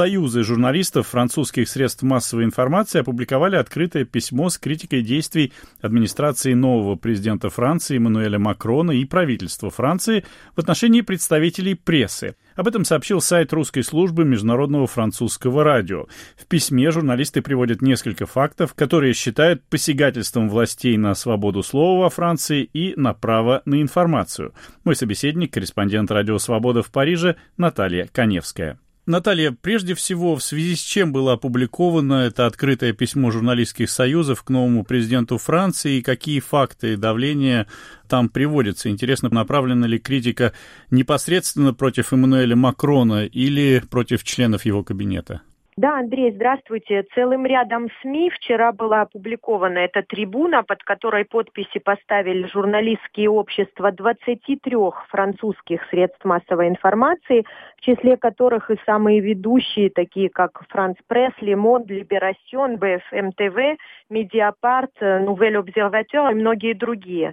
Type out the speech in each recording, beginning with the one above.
Союзы журналистов французских средств массовой информации опубликовали открытое письмо с критикой действий администрации нового президента Франции Эммануэля Макрона и правительства Франции в отношении представителей прессы. Об этом сообщил сайт русской службы Международного французского радио. В письме журналисты приводят несколько фактов, которые считают посягательством властей на свободу слова во Франции и на право на информацию. Мой собеседник, корреспондент «Радио Свобода» в Париже Наталья Коневская. Наталья, прежде всего, в связи с чем было опубликовано это открытое письмо журналистских союзов к новому президенту Франции и какие факты давления там приводятся? Интересно, направлена ли критика непосредственно против Эммануэля Макрона или против членов его кабинета? Да, Андрей, здравствуйте. Целым рядом СМИ вчера была опубликована эта трибуна, под которой подписи поставили журналистские общества 23 французских средств массовой информации, в числе которых и самые ведущие, такие как Франс Пресс, Ле Монд, Либерасьон, BFM TV, Медиапарт, Нувель Обсерватор и многие другие.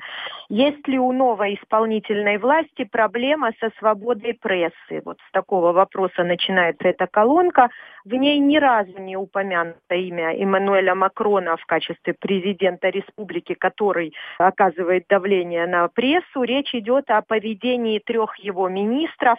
Есть ли у новой исполнительной власти проблема со свободой прессы? Вот с такого вопроса начинается эта колонка. В ней ни разу не упомянуто имя Эммануэля Макрона в качестве президента республики, который оказывает давление на прессу. Речь идет о поведении трех его министров,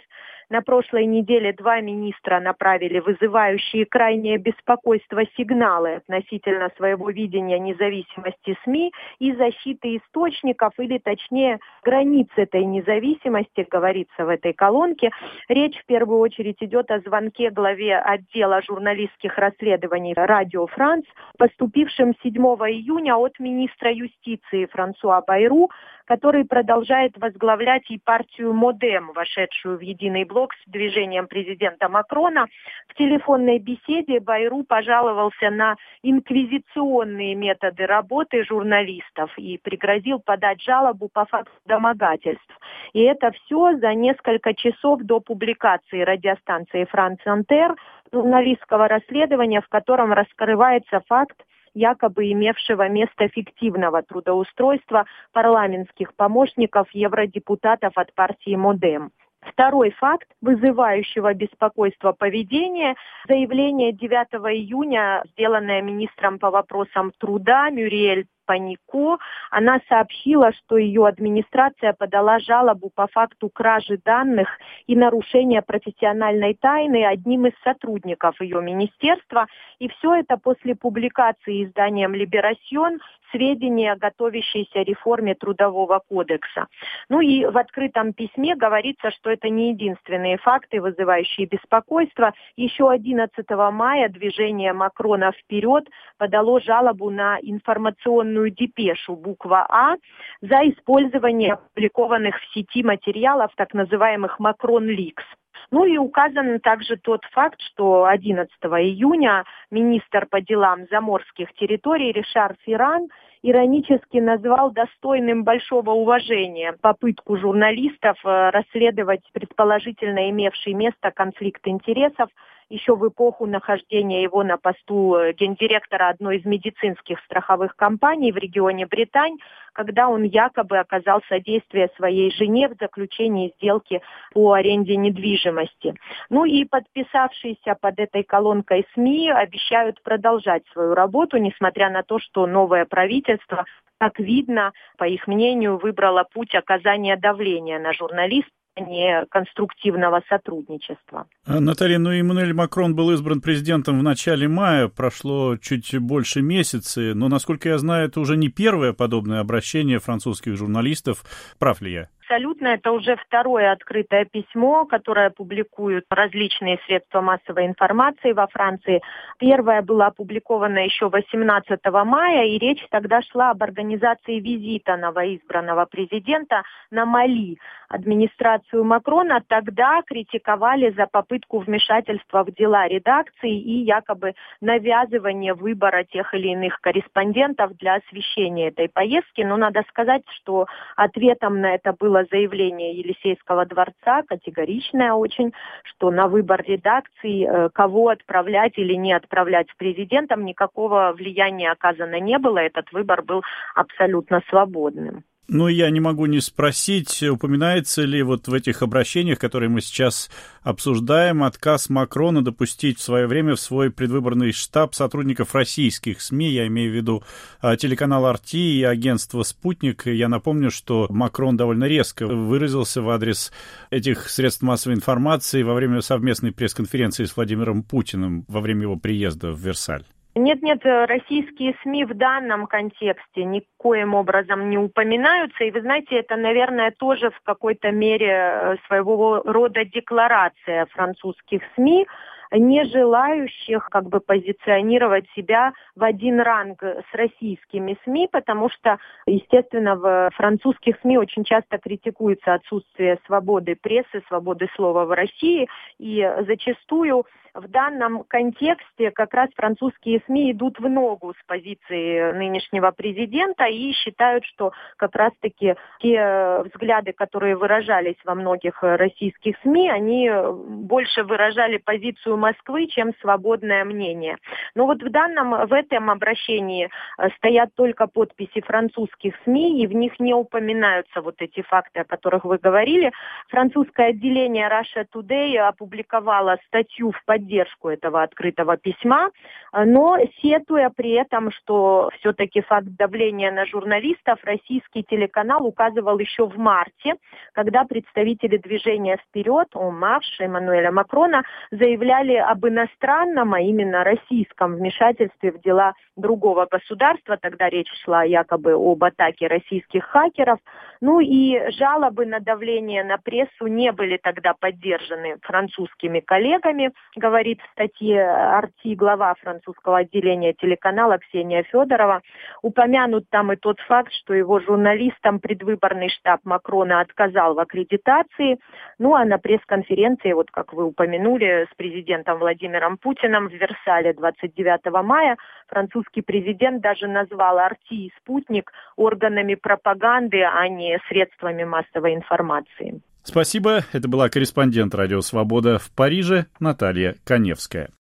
на прошлой неделе два министра направили вызывающие крайнее беспокойство сигналы относительно своего видения независимости СМИ и защиты источников, или точнее границ этой независимости, говорится в этой колонке. Речь в первую очередь идет о звонке главе отдела журналистских расследований «Радио Франц», поступившем 7 июня от министра юстиции Франсуа Байру, который продолжает возглавлять и партию Модем, вошедшую в единый блок с движением президента Макрона. В телефонной беседе Байру пожаловался на инквизиционные методы работы журналистов и пригрозил подать жалобу по факту домогательств. И это все за несколько часов до публикации радиостанции «Франц Антер» журналистского расследования, в котором раскрывается факт якобы имевшего место фиктивного трудоустройства парламентских помощников евродепутатов от партии Модем. Второй факт, вызывающего беспокойство поведения, заявление 9 июня, сделанное министром по вопросам труда Мюриэль Панико, она сообщила, что ее администрация подала жалобу по факту кражи данных и нарушения профессиональной тайны одним из сотрудников ее министерства. И все это после публикации изданием «Либерасьон» сведения о готовящейся реформе Трудового кодекса. Ну и в открытом письме говорится, что это не единственные факты, вызывающие беспокойство. Еще 11 мая движение Макрона «Вперед» подало жалобу на информационную депешу буква А за использование опубликованных в сети материалов так называемых «Макрон Ликс». Ну и указан также тот факт, что 11 июня министр по делам заморских территорий Ришар Фиран иронически назвал достойным большого уважения попытку журналистов э, расследовать предположительно имевший место конфликт интересов еще в эпоху нахождения его на посту э, гендиректора одной из медицинских страховых компаний в регионе Британь, когда он якобы оказал содействие своей жене в заключении сделки по аренде недвижимости. Ну и подписавшиеся под этой колонкой СМИ обещают продолжать свою работу, несмотря на то, что новое правительство как видно, по их мнению, выбрало путь оказания давления на журналистов не конструктивного сотрудничества. А, Наталья, ну Эммануэль Макрон был избран президентом в начале мая, прошло чуть больше месяца, но, насколько я знаю, это уже не первое подобное обращение французских журналистов. Прав ли я? Абсолютно. Это уже второе открытое письмо, которое публикуют различные средства массовой информации во Франции. Первое было опубликовано еще 18 мая, и речь тогда шла об организации визита новоизбранного президента на Мали. Администрацию Макрона тогда критиковали за попытку вмешательства в дела редакции и якобы навязывание выбора тех или иных корреспондентов для освещения этой поездки. Но надо сказать, что ответом на это было было заявление Елисейского дворца, категоричное очень, что на выбор редакции, э, кого отправлять или не отправлять с президентом, никакого влияния оказано не было. Этот выбор был абсолютно свободным. Ну, я не могу не спросить, упоминается ли вот в этих обращениях, которые мы сейчас обсуждаем, отказ Макрона допустить в свое время в свой предвыборный штаб сотрудников российских СМИ, я имею в виду а, телеканал «Арти» и агентство «Спутник». Я напомню, что Макрон довольно резко выразился в адрес этих средств массовой информации во время совместной пресс-конференции с Владимиром Путиным во время его приезда в Версаль. Нет, нет, э, российские СМИ в данном контексте никоим образом не упоминаются. И вы знаете, это, наверное, тоже в какой-то мере э, своего рода декларация французских СМИ, не желающих как бы позиционировать себя в один ранг с российскими СМИ, потому что, естественно, в французских СМИ очень часто критикуется отсутствие свободы прессы, свободы слова в России, и зачастую в данном контексте как раз французские СМИ идут в ногу с позиции нынешнего президента и считают, что как раз-таки те взгляды, которые выражались во многих российских СМИ, они больше выражали позицию Москвы, чем свободное мнение. Но вот в данном, в этом обращении э, стоят только подписи французских СМИ, и в них не упоминаются вот эти факты, о которых вы говорили. Французское отделение Russia Today опубликовало статью в поддержку этого открытого письма, э, но сетуя при этом, что все-таки факт давления на журналистов российский телеканал указывал еще в марте, когда представители движения «Вперед», ОМАВШ, Эммануэля Макрона, заявляли об иностранном, а именно российском вмешательстве в дела другого государства. Тогда речь шла якобы об атаке российских хакеров. Ну и жалобы на давление на прессу не были тогда поддержаны французскими коллегами, говорит в статье Арти, глава французского отделения телеканала Ксения Федорова. Упомянут там и тот факт, что его журналистам предвыборный штаб Макрона отказал в аккредитации. Ну а на пресс-конференции, вот как вы упомянули, с президентом Владимиром Путиным в Версале 29 мая французский президент даже назвал Арти и Спутник органами пропаганды, а не средствами массовой информации. Спасибо. Это была корреспондент «Радио Свобода» в Париже Наталья Коневская.